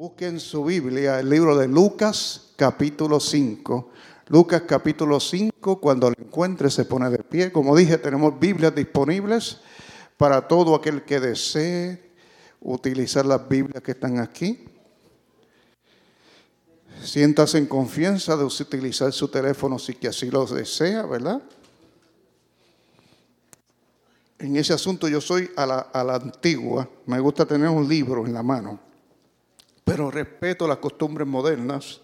Busquen su Biblia, el libro de Lucas, capítulo 5. Lucas, capítulo 5, cuando lo encuentre se pone de pie. Como dije, tenemos Biblias disponibles para todo aquel que desee utilizar las Biblias que están aquí. Siéntase en confianza de utilizar su teléfono si que así lo desea, ¿verdad? En ese asunto yo soy a la, a la antigua, me gusta tener un libro en la mano pero respeto las costumbres modernas.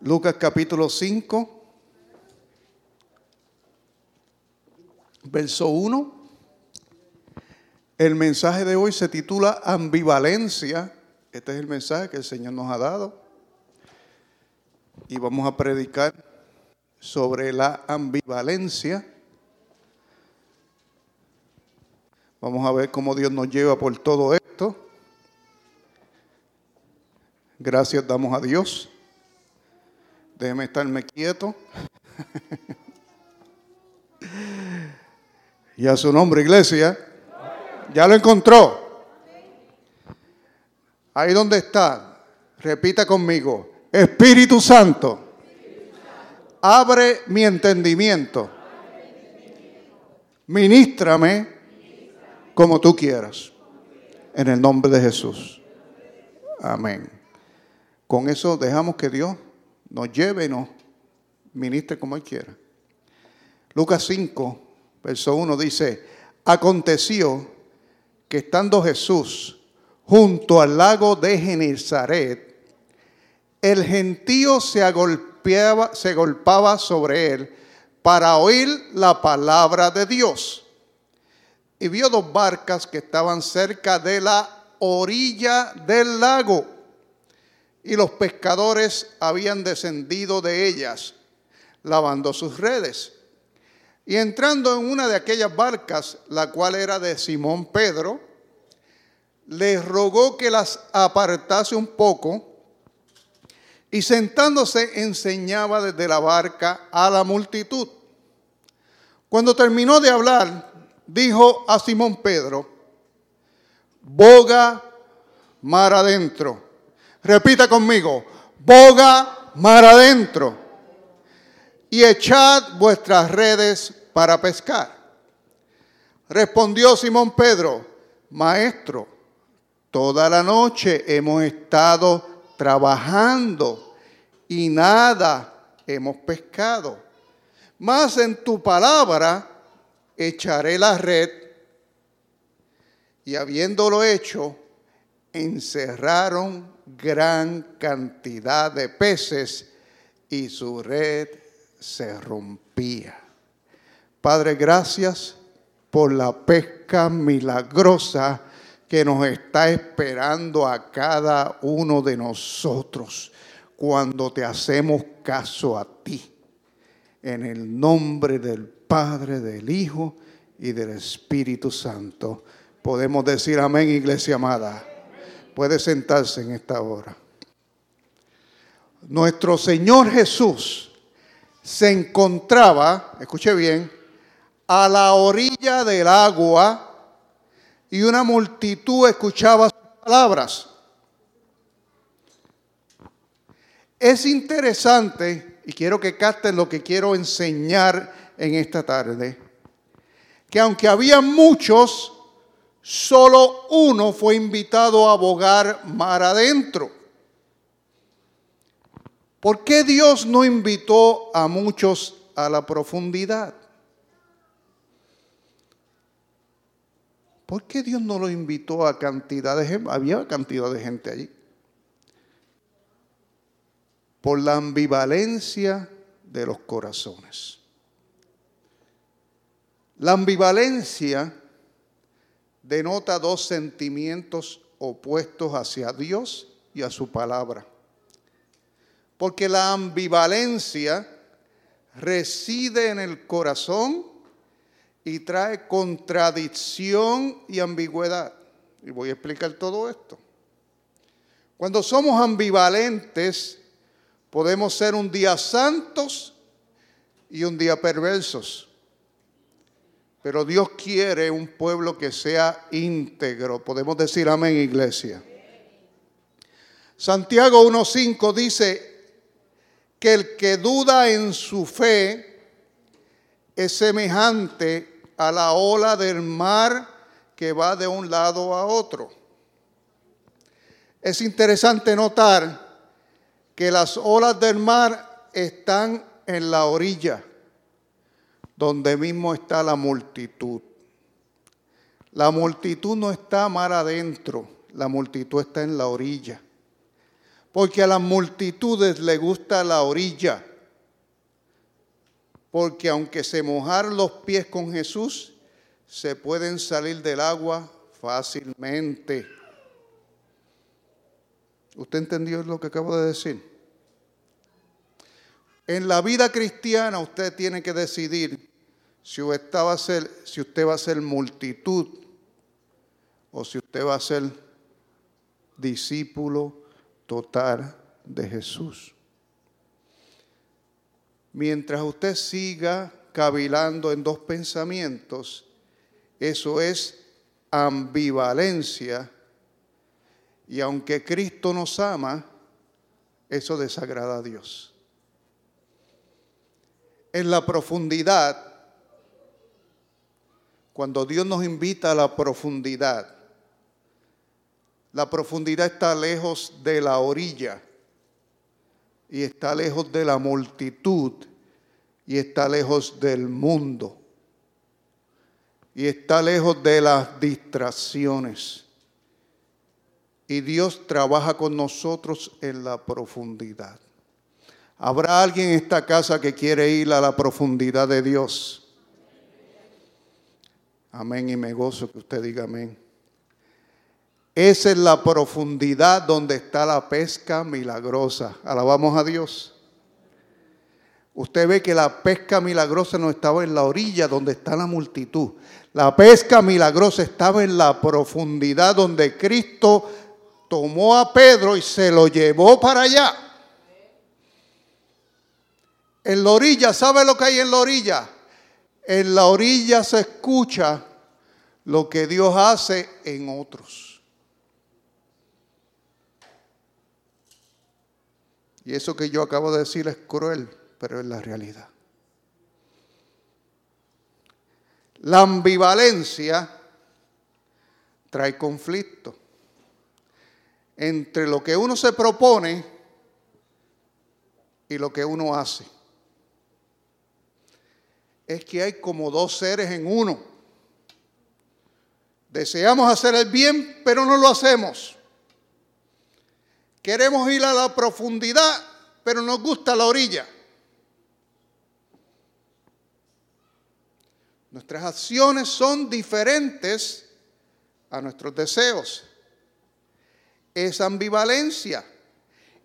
Lucas capítulo 5, verso 1. El mensaje de hoy se titula ambivalencia. Este es el mensaje que el Señor nos ha dado. Y vamos a predicar sobre la ambivalencia. Vamos a ver cómo Dios nos lleva por todo esto. Gracias damos a Dios. Déjeme estarme quieto. y a su nombre, iglesia. Ya lo encontró. Ahí donde está. Repita conmigo. Espíritu Santo. Abre mi entendimiento. Ministrame como tú quieras. En el nombre de Jesús. Amén. Con eso dejamos que Dios nos lleve y nos ministre como Él quiera. Lucas 5, verso 1 dice, aconteció que estando Jesús junto al lago de Genezaret, el gentío se agolpeaba, se golpaba sobre él para oír la palabra de Dios. Y vio dos barcas que estaban cerca de la orilla del lago y los pescadores habían descendido de ellas, lavando sus redes. Y entrando en una de aquellas barcas, la cual era de Simón Pedro, les rogó que las apartase un poco y sentándose enseñaba desde la barca a la multitud. Cuando terminó de hablar, dijo a Simón Pedro, boga mar adentro Repita conmigo, boga mar adentro y echad vuestras redes para pescar. Respondió Simón Pedro, maestro, toda la noche hemos estado trabajando y nada hemos pescado. Mas en tu palabra echaré la red. Y habiéndolo hecho, encerraron gran cantidad de peces y su red se rompía. Padre, gracias por la pesca milagrosa que nos está esperando a cada uno de nosotros cuando te hacemos caso a ti. En el nombre del Padre, del Hijo y del Espíritu Santo. Podemos decir amén, iglesia amada puede sentarse en esta hora. Nuestro Señor Jesús se encontraba, escuche bien, a la orilla del agua y una multitud escuchaba sus palabras. Es interesante, y quiero que capten lo que quiero enseñar en esta tarde, que aunque había muchos, solo uno fue invitado a abogar mar adentro. ¿Por qué Dios no invitó a muchos a la profundidad? ¿Por qué Dios no lo invitó a cantidad de gente? Había cantidad de gente allí. Por la ambivalencia de los corazones. La ambivalencia denota dos sentimientos opuestos hacia Dios y a su palabra. Porque la ambivalencia reside en el corazón y trae contradicción y ambigüedad. Y voy a explicar todo esto. Cuando somos ambivalentes, podemos ser un día santos y un día perversos. Pero Dios quiere un pueblo que sea íntegro. Podemos decir amén, iglesia. Santiago 1.5 dice que el que duda en su fe es semejante a la ola del mar que va de un lado a otro. Es interesante notar que las olas del mar están en la orilla, donde mismo está la multitud. La multitud no está mar adentro, la multitud está en la orilla. Porque a las multitudes le gusta la orilla. Porque aunque se mojaron los pies con Jesús, se pueden salir del agua fácilmente. ¿Usted entendió lo que acabo de decir? En la vida cristiana usted tiene que decidir si usted va a ser, si usted va a ser multitud o si usted va a ser discípulo total de Jesús. Mientras usted siga cavilando en dos pensamientos, eso es ambivalencia. Y aunque Cristo nos ama, eso desagrada a Dios. En la profundidad, cuando Dios nos invita a la profundidad, la profundidad está lejos de la orilla y está lejos de la multitud y está lejos del mundo y está lejos de las distracciones. Y Dios trabaja con nosotros en la profundidad. ¿Habrá alguien en esta casa que quiere ir a la profundidad de Dios? Amén y me gozo que usted diga amén. Esa es la profundidad donde está la pesca milagrosa. Alabamos a Dios. Usted ve que la pesca milagrosa no estaba en la orilla donde está la multitud. La pesca milagrosa estaba en la profundidad donde Cristo tomó a Pedro y se lo llevó para allá. En la orilla, ¿sabe lo que hay en la orilla? En la orilla se escucha lo que Dios hace en otros. Y eso que yo acabo de decir es cruel, pero es la realidad. La ambivalencia trae conflicto entre lo que uno se propone y lo que uno hace. Es que hay como dos seres en uno. Deseamos hacer el bien, pero no lo hacemos. Queremos ir a la profundidad, pero nos gusta la orilla. Nuestras acciones son diferentes a nuestros deseos. Es ambivalencia.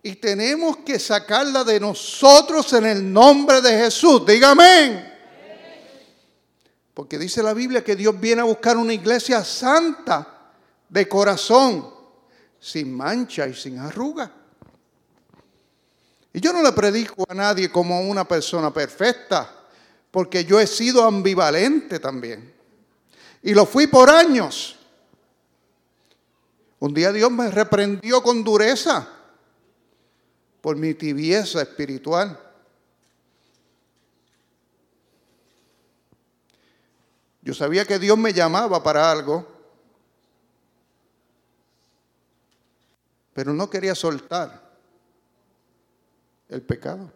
Y tenemos que sacarla de nosotros en el nombre de Jesús. Dígame. Porque dice la Biblia que Dios viene a buscar una iglesia santa, de corazón, sin mancha y sin arruga. Y yo no le predico a nadie como una persona perfecta porque yo he sido ambivalente también. Y lo fui por años. Un día Dios me reprendió con dureza por mi tibieza espiritual. Yo sabía que Dios me llamaba para algo, pero no quería soltar el pecado.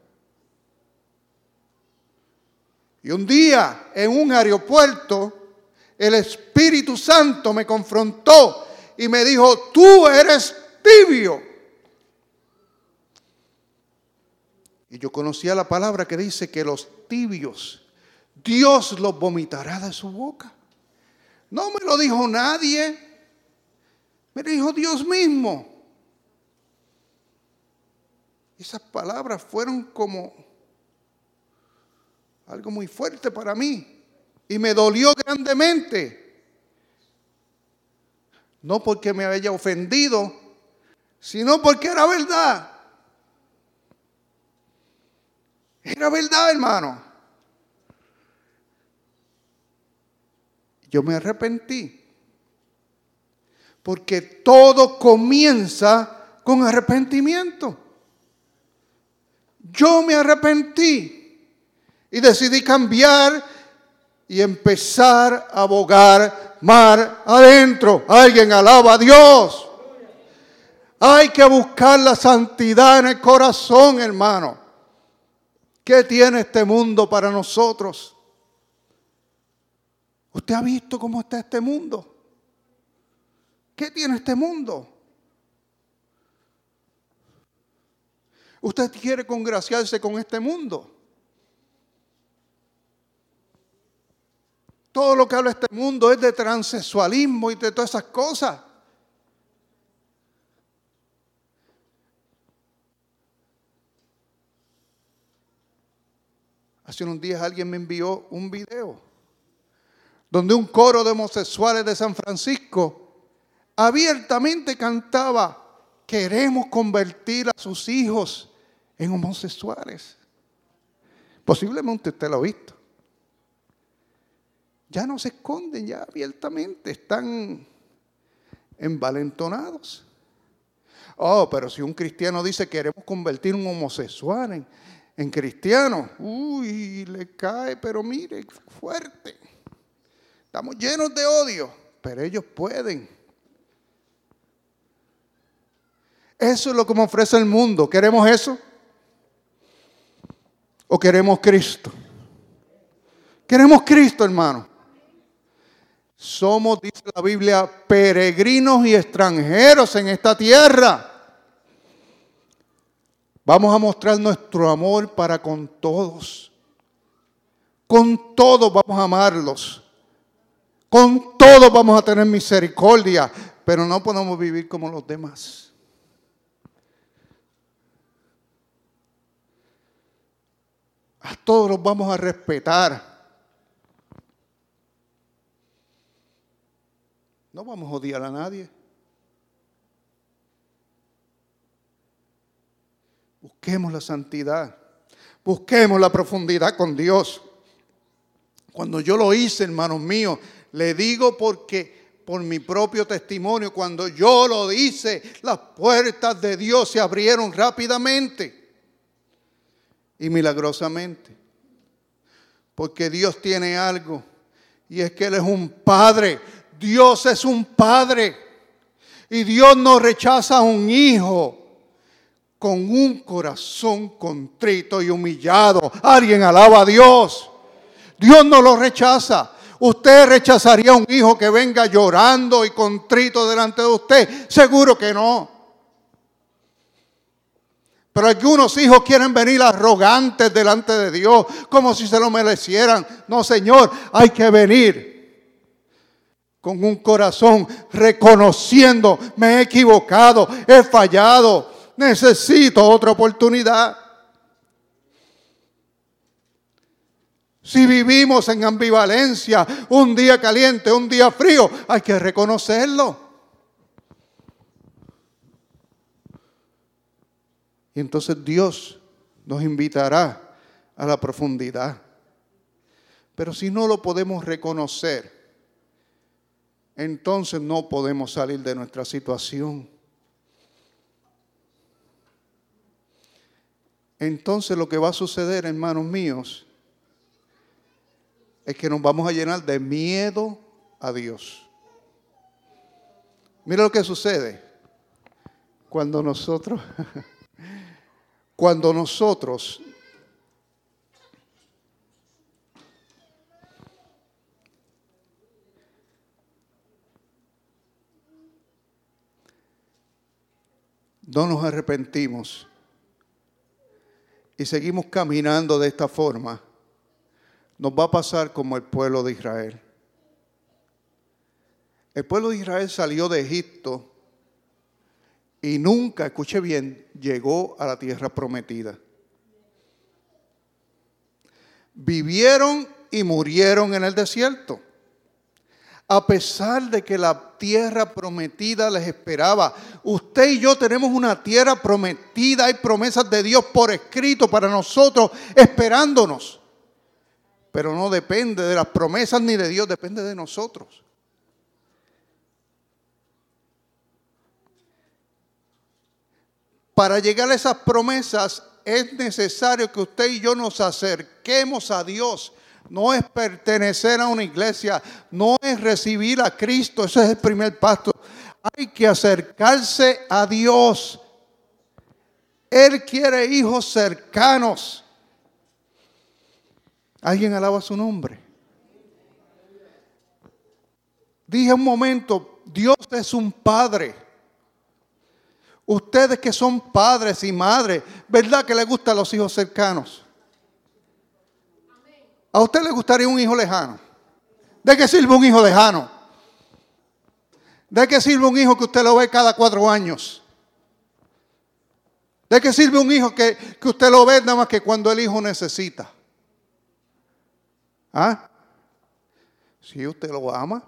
Y un día en un aeropuerto, el Espíritu Santo me confrontó y me dijo, tú eres tibio. Y yo conocía la palabra que dice que los tibios, Dios los vomitará de su boca. No me lo dijo nadie, me dijo Dios mismo. Esas palabras fueron como algo muy fuerte para mí. Y me dolió grandemente. No porque me haya ofendido, sino porque era verdad. Era verdad, hermano. Yo me arrepentí. Porque todo comienza con arrepentimiento. Yo me arrepentí y decidí cambiar y empezar a abogar mar adentro. Alguien alaba a Dios. Hay que buscar la santidad en el corazón, hermano. ¿Qué tiene este mundo para nosotros? ¿Usted ha visto cómo está este mundo? ¿Qué tiene este mundo? ¿Usted quiere congraciarse con este mundo? Todo lo que habla este mundo es de transexualismo y de todas esas cosas. Hace unos días alguien me envió un video donde un coro de homosexuales de San Francisco abiertamente cantaba, queremos convertir a sus hijos en homosexuales. Posiblemente usted lo ha visto. Ya no se esconden, ya abiertamente están envalentonados. Oh, pero si un cristiano dice queremos convertir un homosexual en, en cristiano, uy, le cae, pero mire, fuerte. Estamos llenos de odio, pero ellos pueden. Eso es lo que me ofrece el mundo. ¿Queremos eso? ¿O queremos Cristo? Queremos Cristo, hermano. Somos, dice la Biblia, peregrinos y extranjeros en esta tierra. Vamos a mostrar nuestro amor para con todos. Con todos vamos a amarlos. Con todos vamos a tener misericordia. Pero no podemos vivir como los demás. A todos los vamos a respetar. No vamos a odiar a nadie. Busquemos la santidad. Busquemos la profundidad con Dios. Cuando yo lo hice, hermanos míos, le digo porque por mi propio testimonio, cuando yo lo hice, las puertas de Dios se abrieron rápidamente y milagrosamente. Porque Dios tiene algo y es que Él es un padre. Dios es un padre y Dios no rechaza a un hijo con un corazón contrito y humillado. Alguien alaba a Dios. Dios no lo rechaza. ¿Usted rechazaría a un hijo que venga llorando y contrito delante de usted? Seguro que no. Pero algunos hijos quieren venir arrogantes delante de Dios, como si se lo merecieran. No, Señor, hay que venir con un corazón reconociendo, me he equivocado, he fallado, necesito otra oportunidad. Si vivimos en ambivalencia, un día caliente, un día frío, hay que reconocerlo. Y entonces Dios nos invitará a la profundidad. Pero si no lo podemos reconocer, entonces no podemos salir de nuestra situación. entonces lo que va a suceder, hermanos míos, es que nos vamos a llenar de miedo a Dios. Mira lo que sucede cuando nosotros, cuando nosotros no nos arrepentimos y seguimos caminando de esta forma, nos va a pasar como el pueblo de Israel. El pueblo de Israel salió de Egipto y nunca, escuche bien, llegó a la tierra prometida. Vivieron y murieron en el desierto a pesar de que la tierra prometida les esperaba. Usted y yo tenemos una tierra prometida, hay promesas de Dios por escrito para nosotros, esperándonos. Pero no depende de las promesas ni de Dios, depende de nosotros. para llegar a esas promesas es necesario que usted y yo nos acerquemos a Dios. No es pertenecer a una iglesia, no es recibir a Cristo, ese es el primer paso. Hay que acercarse a Dios. Él quiere hijos cercanos. ¿Alguien alaba su nombre? Dije un momento, Dios es un padre. Ustedes que son padres y madres, ¿verdad que les gustan los hijos cercanos? ¿A usted le gustaría un hijo lejano? ¿De qué sirve un hijo lejano? ¿De qué sirve un hijo que usted lo ve cada cuatro años? ¿De qué sirve un hijo que, que usted lo ve nada más que cuando el hijo necesita? ¿Ah? Si usted lo ama.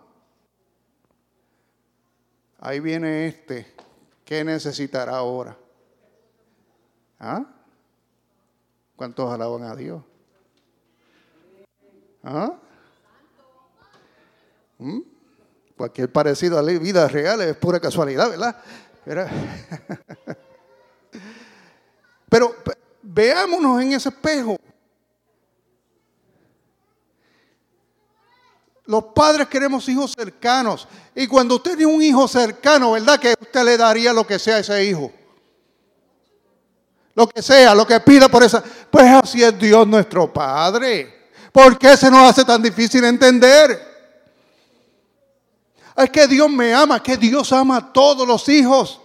Ahí viene este. ¿Qué necesitará ahora? ¿Ah? ¿Cuántos alaban a Dios? ¿Ah? ¿Mm? Cualquier parecido a la vida real es pura casualidad, ¿verdad? Pero veámonos en ese espejo. Los padres queremos hijos cercanos. Y cuando usted tiene un hijo cercano, ¿verdad? Que usted le daría lo que sea a ese hijo. Lo que sea, lo que pida por esa. Pues así es Dios nuestro Padre. ¿Por qué se nos hace tan difícil entender? Es que Dios me ama, que Dios ama a todos los hijos.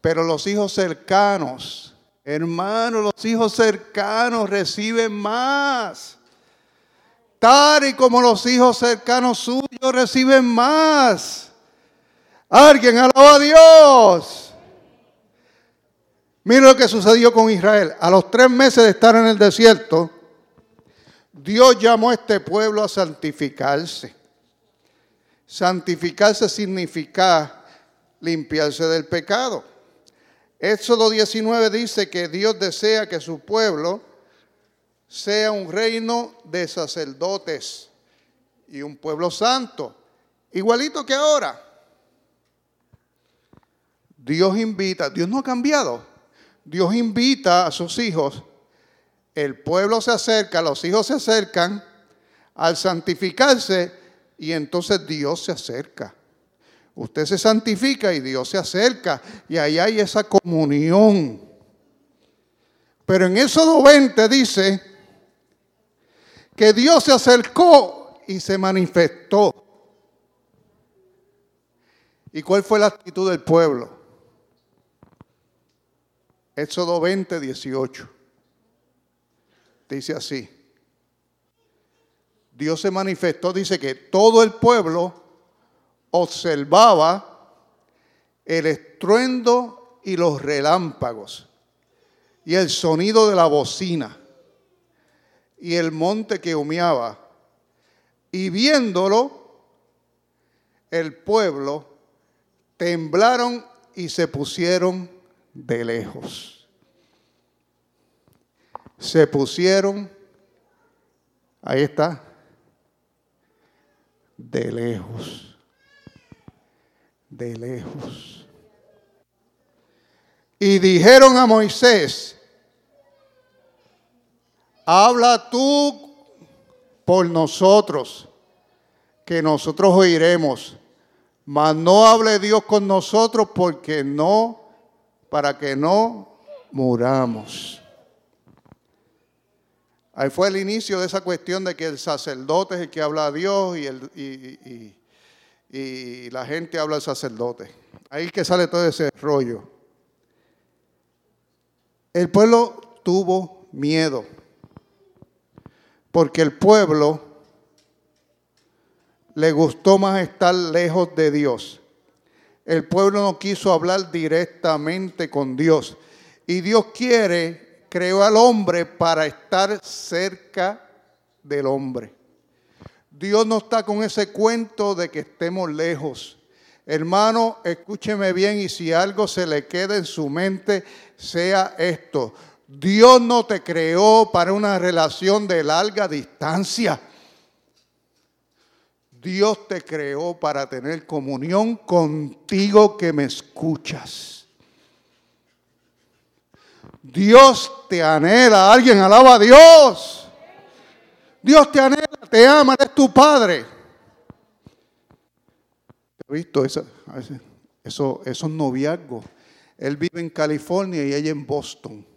Pero los hijos cercanos, hermanos, los hijos cercanos reciben más. Tal y como los hijos cercanos suyos reciben más. Alguien alaba a Dios. Mira lo que sucedió con Israel. A los tres meses de estar en el desierto, Dios llamó a este pueblo a santificarse. Santificarse significa limpiarse del pecado. Éxodo 19 dice que Dios desea que su pueblo sea un reino de sacerdotes y un pueblo santo, igualito que ahora. Dios invita, Dios no ha cambiado. Dios invita a sus hijos, el pueblo se acerca, los hijos se acercan al santificarse y entonces Dios se acerca. Usted se santifica y Dios se acerca y ahí hay esa comunión. Pero en Éxodo 20 dice que Dios se acercó y se manifestó. ¿Y cuál fue la actitud del pueblo? Éxodo 20, 18. Dice así. Dios se manifestó, dice que todo el pueblo observaba el estruendo y los relámpagos y el sonido de la bocina y el monte que humeaba. Y viéndolo, el pueblo temblaron y se pusieron de lejos. Se pusieron, ahí está, de lejos, de lejos. Y dijeron a Moisés, Habla tú por nosotros, que nosotros oiremos. Mas no hable Dios con nosotros porque no, para que no muramos. Ahí fue el inicio de esa cuestión de que el sacerdote es el que habla a Dios y, el, y la gente habla al sacerdote. Ahí que sale todo ese rollo. El pueblo tuvo miedo porque el pueblo le gustó más estar lejos de Dios. El pueblo no quiso hablar directamente con Dios. Y Dios quiere, creó al hombre para estar cerca del hombre. Dios no está con ese cuento de que estemos lejos. Hermano, escúcheme bien y si algo se le queda en su mente, sea esto. Dios no te creó para una relación de larga distancia. Dios te creó para tener comunión contigo que me escuchas. Dios te anhela. Alguien alaba a Dios. Dios te anhela, te ama, es tu Padre. ¿Has visto eso, eso, esos noviazgos? Él vive en California y ella en Boston.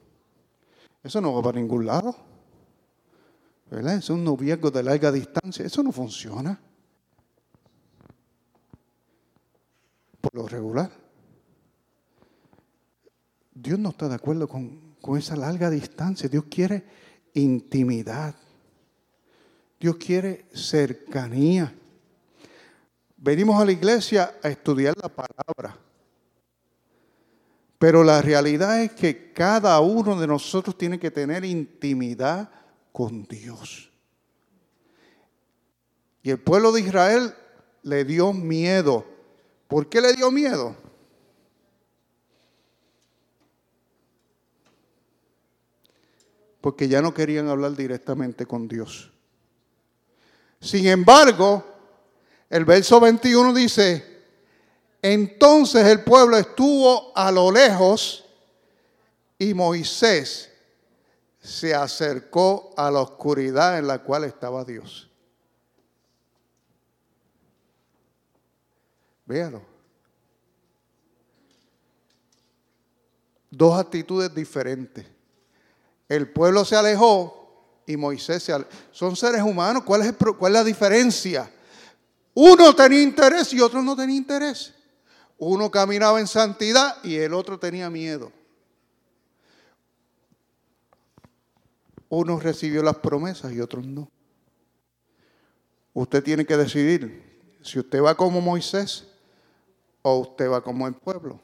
Eso no va para ningún lado. ¿Verdad? Es un noviazgo de larga distancia. Eso no funciona. Por lo regular. Dios no está de acuerdo con, con esa larga distancia. Dios quiere intimidad. Dios quiere cercanía. Venimos a la iglesia a estudiar la palabra. Pero la realidad es que cada uno de nosotros tiene que tener intimidad con Dios. Y el pueblo de Israel le dio miedo. ¿Por qué le dio miedo? Porque ya no querían hablar directamente con Dios. Sin embargo, el verso 21 dice, entonces el pueblo estuvo a lo lejos y Moisés se acercó a la oscuridad en la cual estaba Dios. Véalo. Dos actitudes diferentes. El pueblo se alejó y Moisés se alejó. Son seres humanos. ¿Cuál es, ¿Cuál la diferencia? Uno tenía interés y otro no tenía interés. Uno caminaba en santidad y el otro tenía miedo. Uno recibió las promesas y otros no. Usted tiene que decidir si usted va como Moisés o usted va como el pueblo.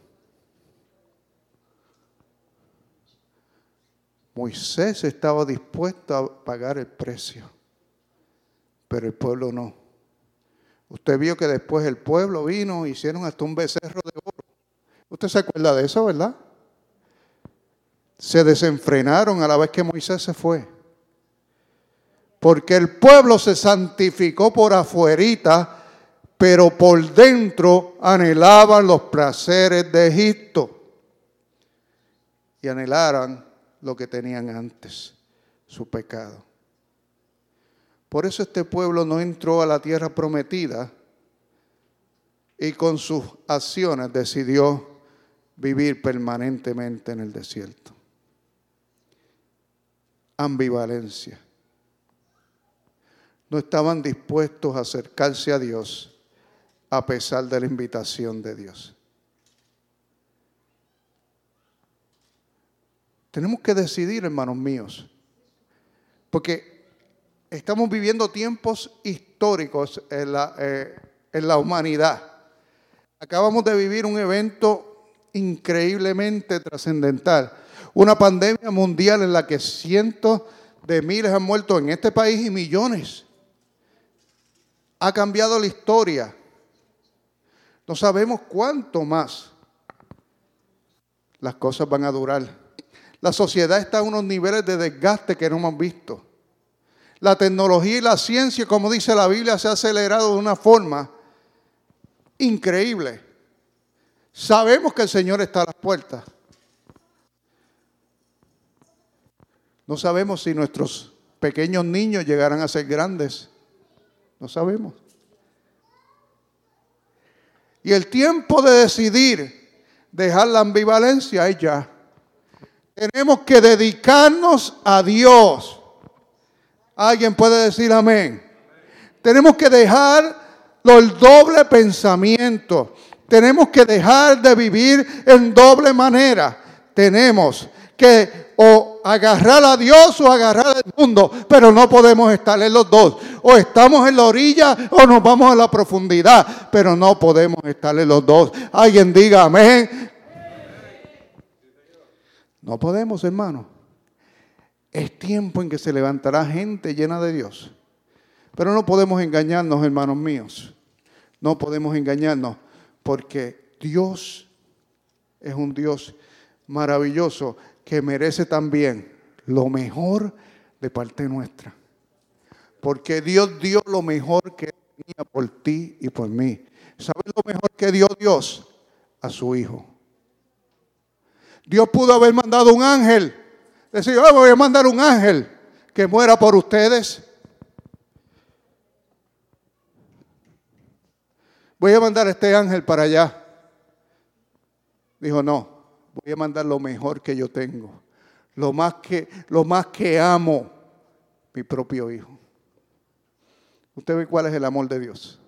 Moisés estaba dispuesto a pagar el precio, pero el pueblo no. Usted vio que después el pueblo vino, hicieron hasta un becerro de oro. Usted se acuerda de eso, ¿verdad? Se desenfrenaron a la vez que Moisés se fue. Porque el pueblo se santificó por afuerita, pero por dentro anhelaban los placeres de Egipto. Y anhelaran lo que tenían antes, su pecado. Por eso este pueblo no entró a la tierra prometida y con sus acciones decidió vivir permanentemente en el desierto. Ambivalencia. No estaban dispuestos a acercarse a Dios a pesar de la invitación de Dios. Tenemos que decidir, hermanos míos, porque estamos viviendo tiempos históricos en la, eh, en la humanidad. Acabamos de vivir un evento increíblemente trascendental, una pandemia mundial en la que cientos de miles han muerto en este país y millones. Ha cambiado la historia. No sabemos cuánto más las cosas van a durar. La sociedad está a unos niveles de desgaste que no hemos visto. La tecnología y la ciencia, como dice la Biblia, se ha acelerado de una forma increíble. Sabemos que el Señor está a las puertas. No sabemos si nuestros pequeños niños llegarán a ser grandes. No sabemos. Y el tiempo de decidir dejar la ambivalencia es ya. Tenemos que dedicarnos a Dios. Alguien puede decir amén. Tenemos que dejar el doble pensamiento. Tenemos que dejar de vivir en doble manera. Tenemos que o agarrar a Dios o agarrar al mundo, pero no podemos estar en los dos. O estamos en la orilla o nos vamos a la profundidad, pero no podemos estar en los dos. Alguien diga amén. No podemos, hermano. Es tiempo en que se levantará gente llena de Dios. Pero no podemos engañarnos, hermanos míos. No podemos engañarnos porque Dios es un Dios maravilloso que merece también lo mejor de parte nuestra. Porque Dios dio lo mejor que tenía por ti y por mí. ¿Sabes lo mejor que dio Dios? A su Hijo. Dios pudo haber mandado un ángel. Decir, oh, voy a mandar un ángel que muera por ustedes. Voy a mandar a este ángel para allá. Dijo, no, voy a mandar lo mejor que yo tengo. Lo más que, lo más que amo, mi propio hijo. Usted ve cuál es el amor de Dios.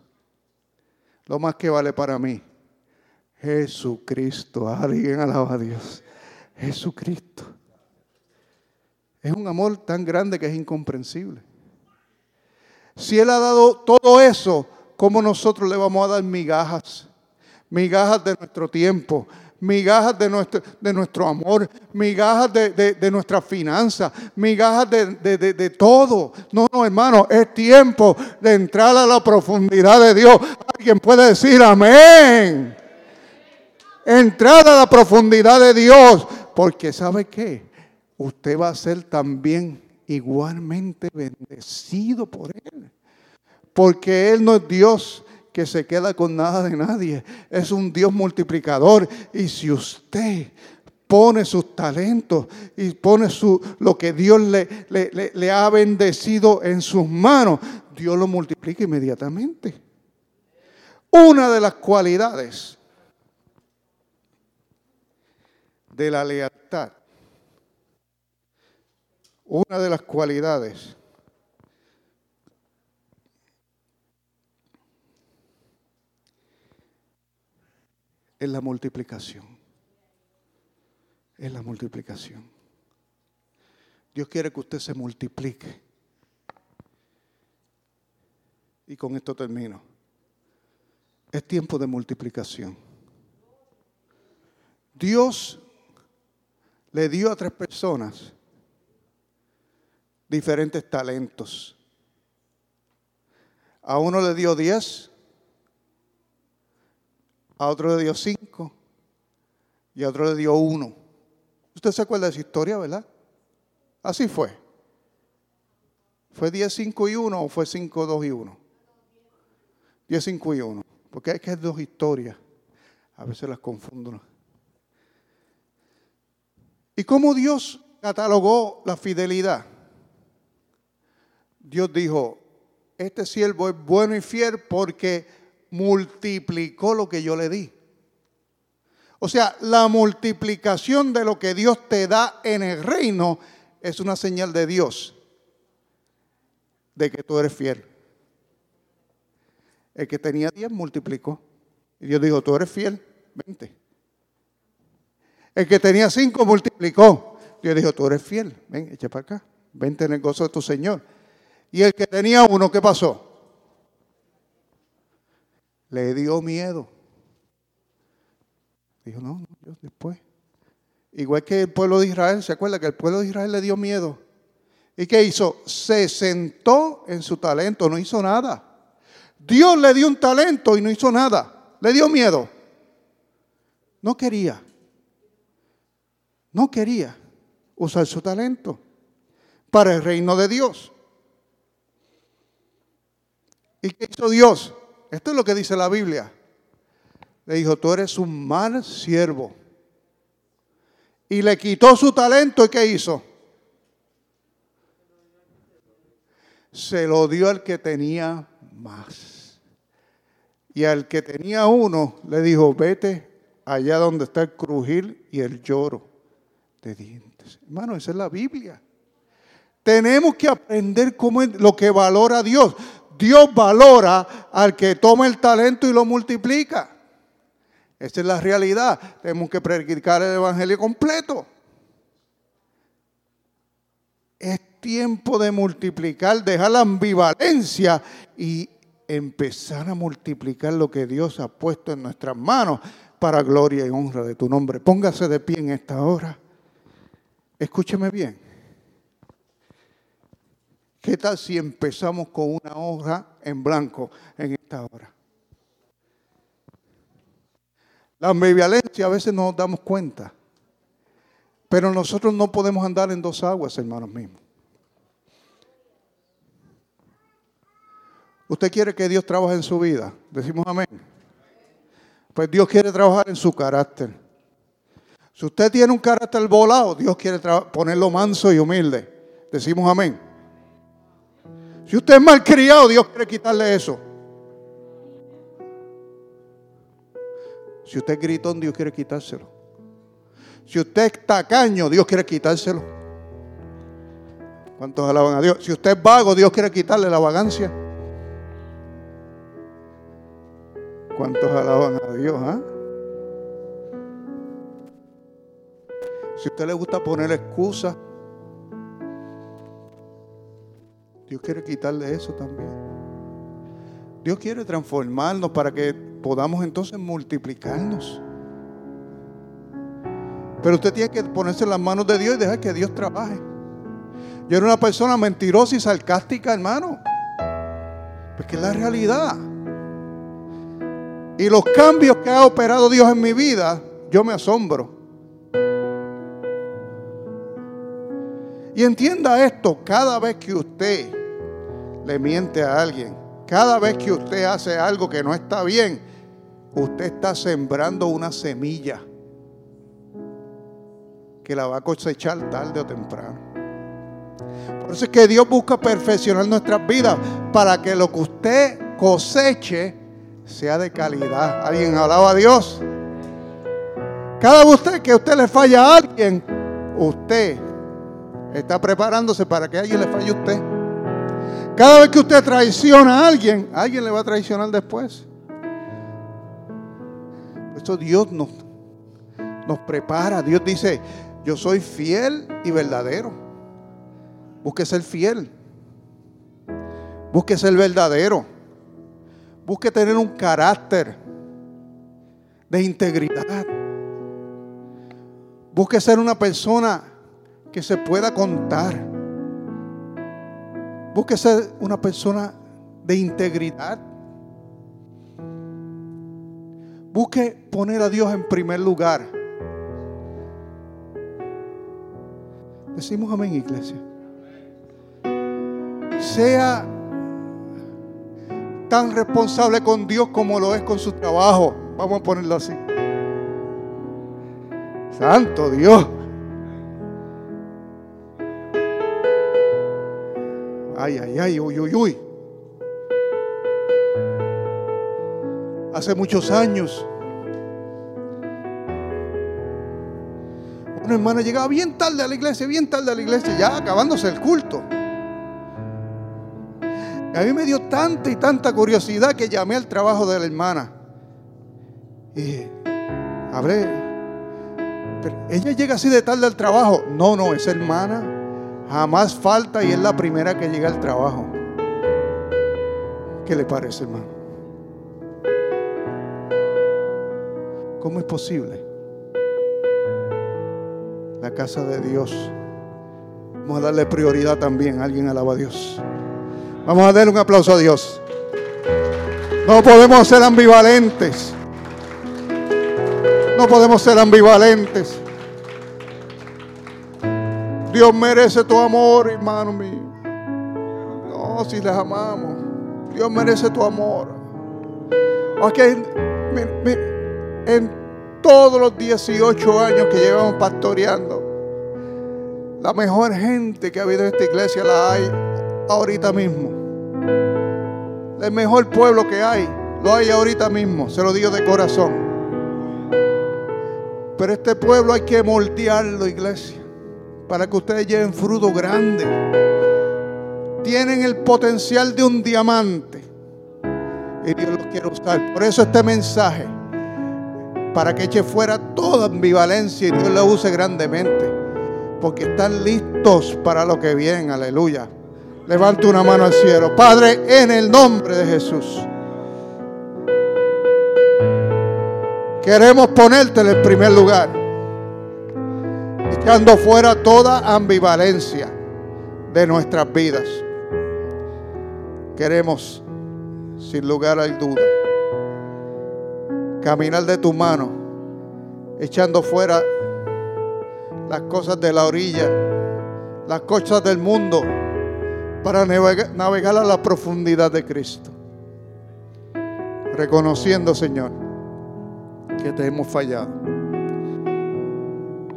Lo más que vale para mí. Jesucristo. Alguien alaba a Dios. Jesucristo. Es un amor tan grande que es incomprensible. Si Él ha dado todo eso, ¿cómo nosotros le vamos a dar migajas? Migajas de nuestro tiempo, migajas de nuestro, de nuestro amor, migajas de, de, nuestra finanza, migajas de, de, todo. No, no, hermano, es tiempo de entrar a la profundidad de Dios. Alguien puede decir amén. Entrar a la profundidad de Dios, porque ¿sabe qué? Usted va a ser también igualmente bendecido por Él. Porque Él no es Dios que se queda con nada de nadie. Es un Dios multiplicador. Y si usted pone sus talentos y pone su, lo que Dios le, le, le ha bendecido en sus manos, Dios lo multiplica inmediatamente. Una de las cualidades de la lealtad, una de las cualidades es la multiplicación. Es la multiplicación. Dios quiere que usted se multiplique. Y con esto termino. Es tiempo de multiplicación. Dios le dio a tres personas diferentes talentos. A uno le dio diez, a otro le dio cinco y a otro le dio uno. ¿Usted se acuerda de esa historia, verdad? Así fue. ¿Fue 10, 5 y 1 o fue 5, 2 y 1? 10, 5 y 1. Porque hay que hay dos historias. A veces las confundo. ¿Y cómo Dios catalogó la fidelidad? Dios dijo, este siervo es bueno y fiel porque multiplicó lo que yo le di. O sea, la multiplicación de lo que Dios te da en el reino es una señal de Dios de que tú eres fiel. El que tenía 10 multiplicó. Y Dios dijo, tú eres fiel, 20. El que tenía 5 multiplicó. Dios dijo, tú eres fiel, ven, echa para acá, vente en el gozo de tu Señor. Y el que tenía uno, ¿qué pasó? le dio miedo. Dijo, no, no, después. Igual que el pueblo de Israel, ¿se acuerda que el pueblo de Israel le dio miedo? ¿Y qué hizo? Se sentó en su talento, no hizo nada. Dios le dio un talento y no hizo nada. Le dio miedo. No quería. No quería usar su talento para el reino de Dios. ¿Y qué hizo Dios? Esto es lo que dice la Biblia. Le dijo, tú eres un mal siervo. Y le quitó su talento y ¿qué hizo? Se lo dio al que tenía más. Y al que tenía uno le dijo, vete allá donde está el crujir y el lloro de dientes. Hermano, esa es la Biblia. Tenemos que aprender cómo es lo que valora Dios. Dios valora al que toma el talento y lo multiplica. Esa es la realidad. Tenemos que predicar el Evangelio completo. Es tiempo de multiplicar, dejar la ambivalencia y empezar a multiplicar lo que Dios ha puesto en nuestras manos para gloria y honra de tu nombre. Póngase de pie en esta hora. Escúcheme bien. ¿Qué tal si empezamos con una hoja en blanco en esta hora? La ambivalencia a veces no nos damos cuenta, pero nosotros no podemos andar en dos aguas, hermanos mismos. ¿Usted quiere que Dios trabaje en su vida? Decimos amén. Pues Dios quiere trabajar en su carácter. Si usted tiene un carácter volado, Dios quiere ponerlo manso y humilde. Decimos amén. Si usted es malcriado, Dios quiere quitarle eso. Si usted es gritón, Dios quiere quitárselo. Si usted es tacaño, Dios quiere quitárselo. ¿Cuántos alaban a Dios? Si usted es vago, Dios quiere quitarle la vagancia. ¿Cuántos alaban a Dios? Ah? Si usted le gusta poner excusas, Dios quiere quitarle eso también. Dios quiere transformarnos para que podamos entonces multiplicarnos. Pero usted tiene que ponerse en las manos de Dios y dejar que Dios trabaje. Yo era una persona mentirosa y sarcástica, hermano. Porque es la realidad. Y los cambios que ha operado Dios en mi vida, yo me asombro. Y entienda esto, cada vez que usted le miente a alguien, cada vez que usted hace algo que no está bien, usted está sembrando una semilla que la va a cosechar tarde o temprano. Por eso es que Dios busca perfeccionar nuestras vidas para que lo que usted coseche sea de calidad. ¿Alguien hablaba a Dios? Cada vez que usted le falla a alguien, usted está preparándose para que alguien le falle a usted. Cada vez que usted traiciona a alguien, alguien le va a traicionar después. Eso Dios nos, nos prepara. Dios dice, yo soy fiel y verdadero. Busque ser fiel. Busque ser verdadero. Busque tener un carácter de integridad. Busque ser una persona que se pueda contar. Busque ser una persona de integridad. Busque poner a Dios en primer lugar. Decimos amén, iglesia. Sea tan responsable con Dios como lo es con su trabajo. Vamos a ponerlo así. Santo Dios. Ay, ay, ay, uy, uy, uy. Hace muchos años, una hermana llegaba bien tarde a la iglesia, bien tarde a la iglesia, ya acabándose el culto. A mí me dio tanta y tanta curiosidad que llamé al trabajo de la hermana. Y hablé. ella llega así de tarde al trabajo. No, no, esa hermana jamás falta y es la primera que llega al trabajo. ¿Qué le parece, hermano? ¿Cómo es posible? La casa de Dios. Vamos a darle prioridad también. Alguien alaba a Dios. Vamos a darle un aplauso a Dios. No podemos ser ambivalentes. No podemos ser ambivalentes. Dios merece tu amor, hermano mío. No, si les amamos. Dios merece tu amor. Ok, en todos los 18 años que llevamos pastoreando, la mejor gente que ha habido en esta iglesia la hay ahorita mismo. El mejor pueblo que hay, lo hay ahorita mismo, se lo digo de corazón. Pero este pueblo hay que moldearlo, iglesia, para que ustedes lleven fruto grande. Tienen el potencial de un diamante y Dios los quiere usar. Por eso este mensaje, para que eche fuera toda ambivalencia y Dios lo use grandemente, porque están listos para lo que viene, aleluya. Levante una mano al cielo. Padre, en el nombre de Jesús. Queremos ponerte en el primer lugar. Echando fuera toda ambivalencia de nuestras vidas. Queremos, sin lugar a duda, caminar de tu mano, echando fuera las cosas de la orilla, las cosas del mundo para navegar a la profundidad de Cristo. Reconociendo, Señor, que te hemos fallado.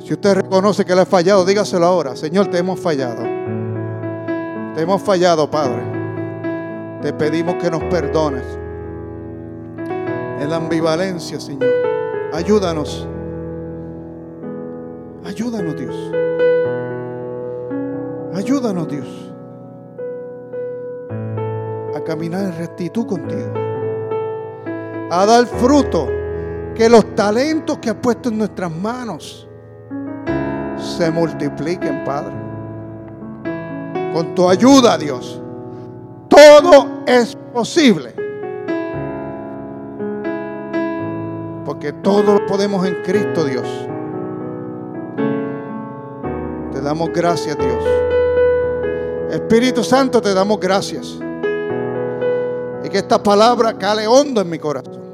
Si usted reconoce que le ha fallado, dígaselo ahora. Señor, te hemos fallado. Te hemos fallado, Padre. Te pedimos que nos perdones. En la ambivalencia, Señor. Ayúdanos. Ayúdanos, Dios. Ayúdanos, Dios. A caminar en rectitud contigo. A dar fruto. Que los talentos que has puesto en nuestras manos se multipliquen, Padre. Con tu ayuda, Dios. Todo es posible. Porque todo lo podemos en Cristo, Dios. Te damos gracias, Dios. Espíritu Santo, te damos gracias. Y que esta palabra cale hondo en mi corazón.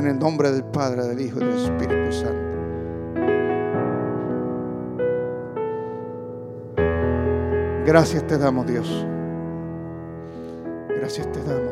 En el nombre del Padre, del Hijo y del Espíritu Santo. Gracias te damos, Dios. Gracias te damos.